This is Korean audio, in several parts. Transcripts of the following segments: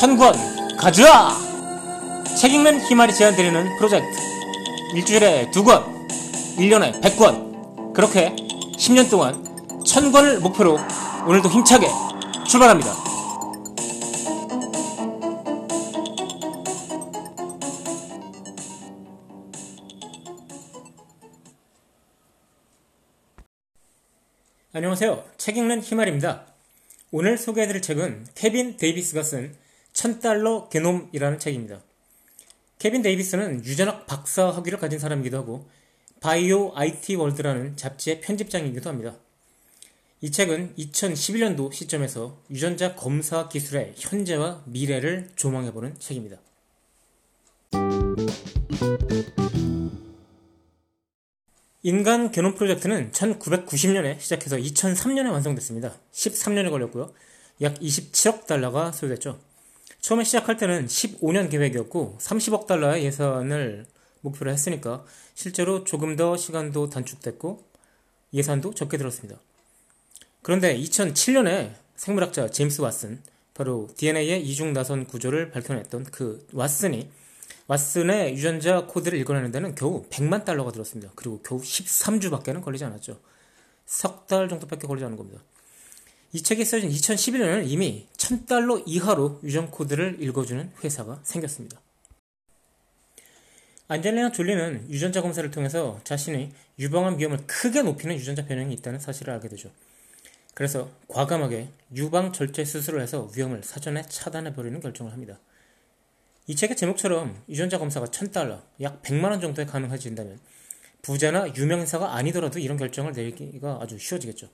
천권 가져와! 책 읽는 희말이 제안드리는 프로젝트. 일주일에 두 권, 1년에 100권. 그렇게 10년 동안 천권을 목표로 오늘도 힘차게 출발합니다. 안녕하세요. 책 읽는 희말입니다. 오늘 소개해드릴 책은 케빈 데이비스가 쓴 천달러 게놈이라는 책입니다. 케빈 데이비스는 유전학 박사 학위를 가진 사람이기도 하고 Bio IT World라는 잡지의 편집장이기도 합니다. 이 책은 2011년도 시점에서 유전자 검사 기술의 현재와 미래를 조망해보는 책입니다. 인간 게놈 프로젝트는 1990년에 시작해서 2003년에 완성됐습니다. 13년이 걸렸고요. 약 27억 달러가 소요됐죠. 처음에 시작할 때는 15년 계획이었고 30억 달러의 예산을 목표로 했으니까 실제로 조금 더 시간도 단축됐고 예산도 적게 들었습니다. 그런데 2007년에 생물학자 제임스 왓슨, 바로 DNA의 이중 나선 구조를 밝혀냈던 그 왓슨이 왓슨의 유전자 코드를 읽어내는 데는 겨우 100만 달러가 들었습니다. 그리고 겨우 13주밖에는 걸리지 않았죠. 석 달 정도밖에 걸리지 않은 겁니다. 이 책이 써진 2011년에는 이미 1000달러 이하로 유전 코드를 읽어주는 회사가 생겼습니다. 안젤리나 졸리는 유전자 검사를 통해서 자신이 유방암 위험을 크게 높이는 유전자 변형이 있다는 사실을 알게 되죠. 그래서 과감하게 유방 절제 수술을 해서 위험을 사전에 차단해버리는 결정을 합니다. 이 책의 제목처럼 유전자 검사가 1000달러, 약 100만원 정도에 가능해진다면 부자나 유명인사가 아니더라도 이런 결정을 내리기가 아주 쉬워지겠죠.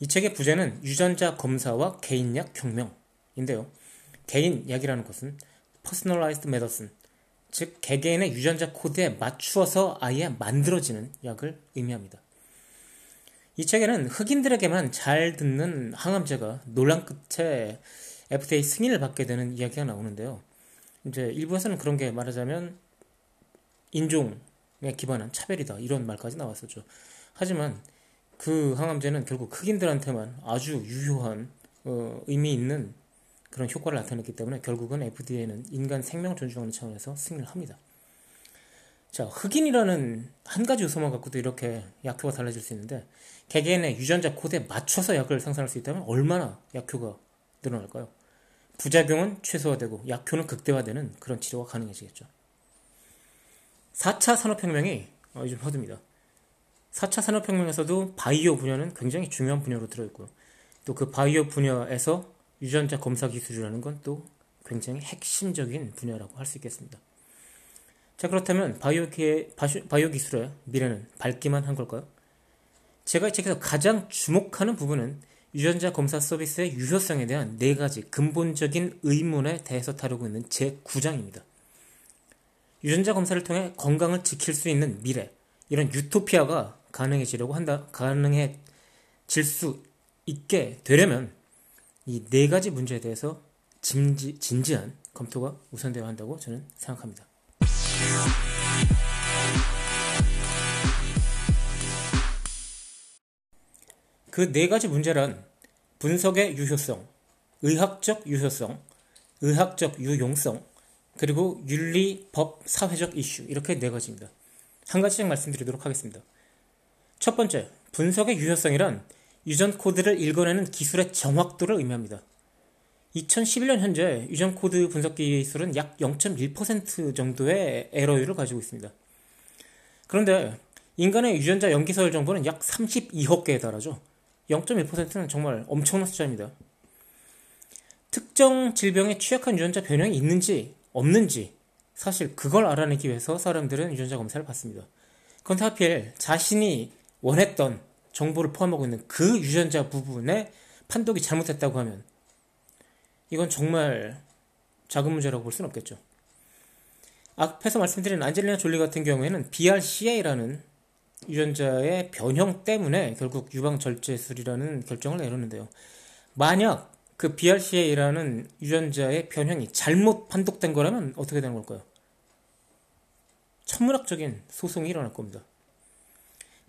이 책의 부제는 유전자 검사와 개인약 혁명인데요. 개인약이라는 것은 personalized medicine, 즉 개개인의 유전자 코드에 맞추어서 아예 만들어지는 약을 의미합니다. 이 책에는 흑인들에게만 잘 듣는 항암제가 논란 끝에 FDA 승인을 받게 되는 이야기가 나오는데요. 이제 일부에서는 그런 게 말하자면 인종에 기반한 차별이다 이런 말까지 나왔었죠. 하지만 그 항암제는 결국 흑인들한테만 아주 유효한 어, 의미 있는 그런 효과를 나타냈기 때문에 결국은 FDA는 인간 생명 존중하는 차원에서 승인을 합니다. 자, 흑인이라는 한 가지 요소만 갖고도 이렇게 약효가 달라질 수 있는데 개개인의 유전자 코드에 맞춰서 약을 생산할 수 있다면 얼마나 약효가 늘어날까요? 부작용은 최소화되고 약효는 극대화되는 그런 치료가 가능해지겠죠. 4차 산업혁명이 어, 요즘 허듭니다. 4차 산업혁명에서도 바이오 분야는 굉장히 중요한 분야로 들어있고요. 또 그 바이오 분야에서 유전자 검사 기술이라는 건 또 굉장히 핵심적인 분야라고 할 수 있겠습니다. 자, 그렇다면 바이오, 기, 바이오 기술의 미래는 밝기만 한 걸까요? 제가 이 책에서 가장 주목하는 부분은 유전자 검사 서비스의 유효성에 대한 네 가지 근본적인 의문에 대해서 다루고 있는 제9장입니다. 유전자 검사를 통해 건강을 지킬 수 있는 미래, 이런 유토피아가 가능해지려고 한다, 가능해질 수 있게 되려면 이 네 가지 문제에 대해서 진지, 진지한 검토가 우선되어야 한다고 저는 생각합니다. 그 네 가지 문제란 분석의 유효성, 의학적 유효성, 의학적 유용성, 그리고 윤리, 법, 사회적 이슈 이렇게 네 가지입니다. 한 가지씩 말씀드리도록 하겠습니다. 첫 번째, 분석의 유효성이란 유전 코드를 읽어내는 기술의 정확도를 의미합니다. 2011년 현재 유전 코드 분석 기술은 약 0.1% 정도의 에러율을 가지고 있습니다. 그런데 인간의 유전자 염기서열 정보는 약 32억 개에 달하죠. 0.1%는 정말 엄청난 숫자입니다. 특정 질병에 취약한 유전자 변형이 있는지 없는지 사실 그걸 알아내기 위해서 사람들은 유전자 검사를 받습니다. 그런데 하필 자신이 원했던 정보를 포함하고 있는 그 유전자 부분에 판독이 잘못했다고 하면 이건 정말 작은 문제라고 볼 수는 없겠죠. 앞에서 말씀드린 안젤리나 졸리 같은 경우에는 BRCA라는 유전자의 변형 때문에 결국 유방 절제술이라는 결정을 내렸는데요. 만약 그 BRCA라는 유전자의 변형이 잘못 판독된 거라면 어떻게 되는 걸까요? 천문학적인 소송이 일어날 겁니다.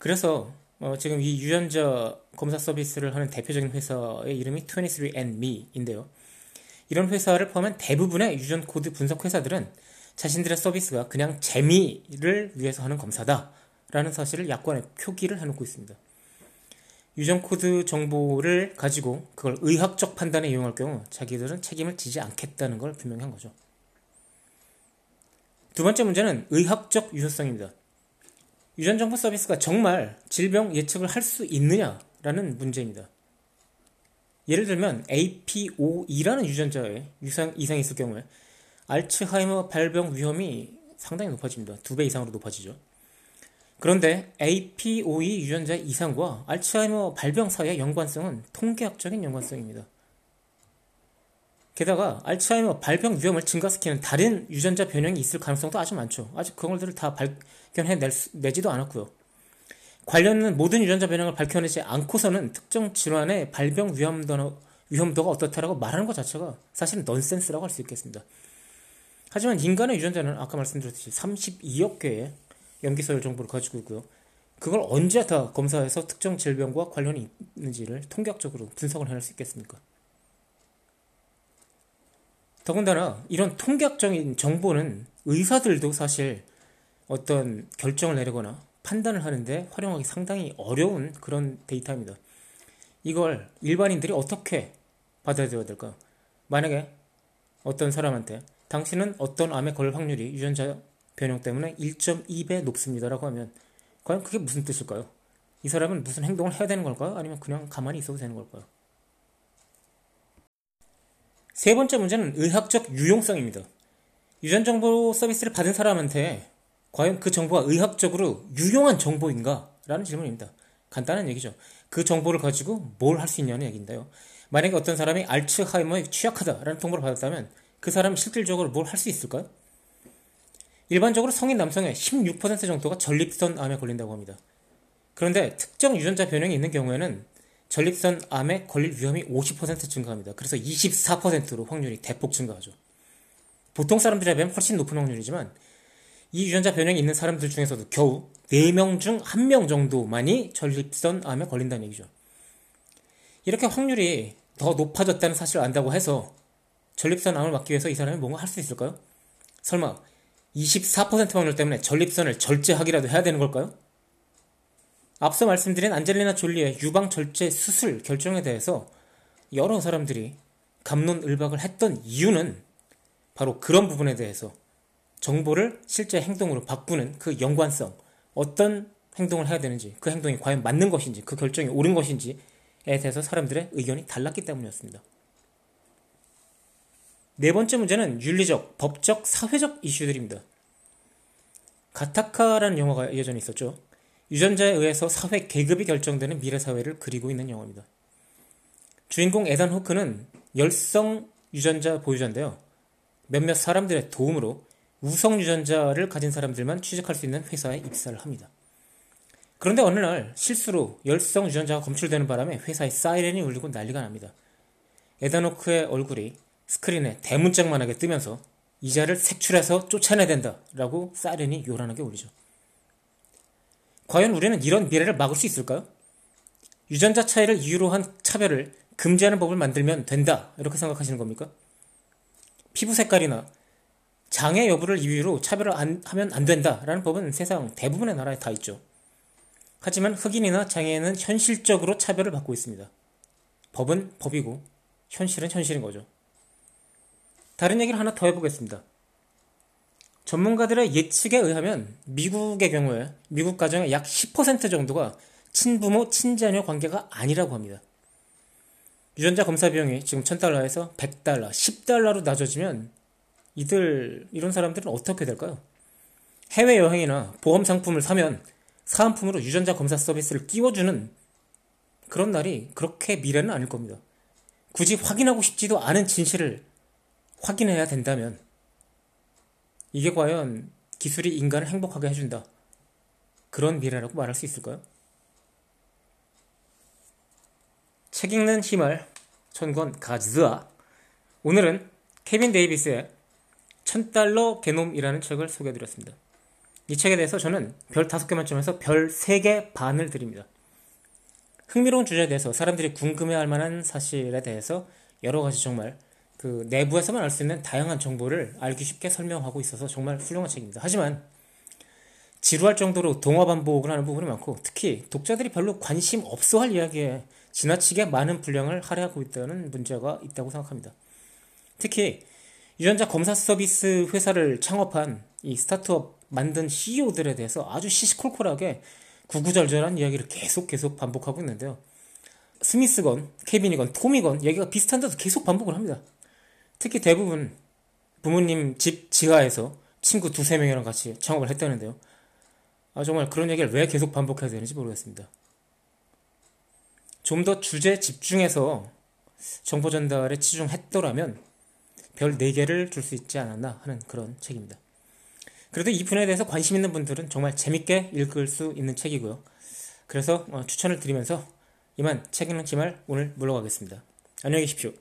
그래서 어, 지금 이 유전자 검사 서비스를 하는 대표적인 회사의 이름이 23andMe인데요. 이런 회사를 포함한 대부분의 유전 코드 분석 회사들은 자신들의 서비스가 그냥 재미를 위해서 하는 검사다라는 사실을 약관에 표기를 해놓고 있습니다. 유전 코드 정보를 가지고 그걸 의학적 판단에 이용할 경우 자기들은 책임을 지지 않겠다는 걸 분명히 한 거죠. 두 번째 문제는 의학적 유효성입니다. 유전 정보 서비스가 정말 질병 예측을 할 수 있느냐라는 문제입니다. 예를 들면 APOE라는 유전자에 유상, 이상이 있을 경우에 알츠하이머 발병 위험이 상당히 높아집니다. 두 배 이상으로 높아지죠. 그런데 APOE 유전자 이상과 알츠하이머 발병 사이의 연관성은 통계학적인 연관성입니다. 게다가 알츠하이머 발병 위험을 증가시키는 다른 유전자 변형이 있을 가능성도 아주 많죠. 아직 그걸들을 다 발견해내지도 않았고요. 관련된 모든 유전자 변형을 밝혀내지 않고서는 특정 질환의 발병 위험도, 위험도가 어떻다라고 말하는 것 자체가 사실은 넌센스라고 할 수 있겠습니다. 하지만 인간의 유전자는 아까 말씀드렸듯이 32억 개의 염기서열 정보를 가지고 있고요. 그걸 언제 다 검사해서 특정 질병과 관련이 있는지를 통계학적으로 분석을 해낼 수 있겠습니까? 더군다나 이런 통계학적인 정보는 의사들도 사실 어떤 결정을 내리거나 판단을 하는데 활용하기 상당히 어려운 그런 데이터입니다. 이걸 일반인들이 어떻게 받아들여야 될까요? 만약에 어떤 사람한테 당신은 어떤 암에 걸릴 확률이 유전자 변형 때문에 1.2배 높습니다라고 하면 과연 그게 무슨 뜻일까요? 이 사람은 무슨 행동을 해야 되는 걸까요? 아니면 그냥 가만히 있어도 되는 걸까요? 세 번째 문제는 의학적 유용성입니다. 유전 정보 서비스를 받은 사람한테 과연 그 정보가 의학적으로 유용한 정보인가? 라는 질문입니다. 간단한 얘기죠. 그 정보를 가지고 뭘 할 수 있냐는 얘기인데요. 만약에 어떤 사람이 알츠하이머에 취약하다라는 통보를 받았다면 그 사람이 실질적으로 뭘 할 수 있을까요? 일반적으로 성인 남성의 16% 정도가 전립선 암에 걸린다고 합니다. 그런데 특정 유전자 변형이 있는 경우에는 전립선 암에 걸릴 위험이 50% 증가합니다. 그래서 24%로 확률이 대폭 증가하죠. 보통 사람들에 비하면 훨씬 높은 확률이지만 이 유전자 변형이 있는 사람들 중에서도 겨우 4명 중 1명 정도만이 전립선 암에 걸린다는 얘기죠. 이렇게 확률이 더 높아졌다는 사실을 안다고 해서 전립선 암을 막기 위해서 이 사람이 뭔가 할 수 있을까요? 설마 24% 확률 때문에 전립선을 절제하기라도 해야 되는 걸까요? 앞서 말씀드린 안젤리나 졸리의 유방 절제 수술 결정에 대해서 여러 사람들이 감론을박을 했던 이유는 바로 그런 부분에 대해서 정보를 실제 행동으로 바꾸는 그 연관성, 어떤 행동을 해야 되는지, 그 행동이 과연 맞는 것인지, 그 결정이 옳은 것인지에 대해서 사람들의 의견이 달랐기 때문이었습니다. 네 번째 문제는 윤리적, 법적, 사회적 이슈들입니다. 가타카라는 영화가 예전에 있었죠. 유전자에 의해서 사회 계급이 결정되는 미래 사회를 그리고 있는 영화입니다. 주인공 에단 호크는 열성 유전자 보유자인데요. 몇몇 사람들의 도움으로 우성 유전자를 가진 사람들만 취직할 수 있는 회사에 입사를 합니다. 그런데 어느 날 실수로 열성 유전자가 검출되는 바람에 회사에 사이렌이 울리고 난리가 납니다. 에다노크의 얼굴이 스크린에 대문짝만하게 뜨면서 이자를 색출해서 쫓아내야 된다라고 사이렌이 요란하게 울리죠. 과연 우리는 이런 미래를 막을 수 있을까요? 유전자 차이를 이유로 한 차별을 금지하는 법을 만들면 된다 이렇게 생각하시는 겁니까? 피부 색깔이나 장애 여부를 이유로 차별을 안, 하면 안 된다라는 법은 세상 대부분의 나라에 다 있죠. 하지만 흑인이나 장애인은 현실적으로 차별을 받고 있습니다. 법은 법이고 현실은 현실인 거죠. 다른 얘기를 하나 더 해보겠습니다. 전문가들의 예측에 의하면 미국의 경우에 미국 가정의 약 10% 정도가 친부모, 친자녀 관계가 아니라고 합니다. 유전자 검사 비용이 지금 1000달러에서 100달러, 10달러로 낮아지면 이들 이런 사람들은 어떻게 될까요? 해외 여행이나 보험 상품을 사면 사은품으로 유전자 검사 서비스를 끼워주는 그런 날이 그렇게 미래는 아닐 겁니다. 굳이 확인하고 싶지도 않은 진실을 확인해야 된다면 이게 과연 기술이 인간을 행복하게 해준다. 그런 미래라고 말할 수 있을까요? 책 읽는 힘을 천권 가즈아 오늘은 케빈 데이비스의 천달러 개놈이라는 책을 소개해드렸습니다. 이 책에 대해서 저는 별 5개 만점에서 별 3개 반을 드립니다. 흥미로운 주제에 대해서 사람들이 궁금해할 만한 사실에 대해서 여러 가지 정말 그 내부에서만 알 수 있는 다양한 정보를 알기 쉽게 설명하고 있어서 정말 훌륭한 책입니다. 하지만 지루할 정도로 동화 반복을 하는 부분이 많고 특히 독자들이 별로 관심 없어 할 이야기에 지나치게 많은 분량을 할애하고 있다는 문제가 있다고 생각합니다. 특히 유전자 검사 서비스 회사를 창업한 이 스타트업 만든 CEO들에 대해서 아주 시시콜콜하게 구구절절한 이야기를 계속 계속 반복하고 있는데요. 스미스건, 케빈이건, 톰이건 얘기가 비슷한데도 계속 반복을 합니다. 특히 대부분 부모님 집 지하에서 친구 두세 명이랑 같이 창업을 했다는데요. 아, 정말 그런 얘기를 왜 계속 반복해야 되는지 모르겠습니다. 좀 더 주제 집중해서 정보 전달에 치중했더라면 별 4개를 줄 수 있지 않았나 하는 그런 책입니다. 그래도 이 분야에 대해서 관심 있는 분들은 정말 재밌게 읽을 수 있는 책이고요. 그래서 어, 추천을 드리면서 이만 책 읽는 기말 오늘 물러가겠습니다. 안녕히 계십시오.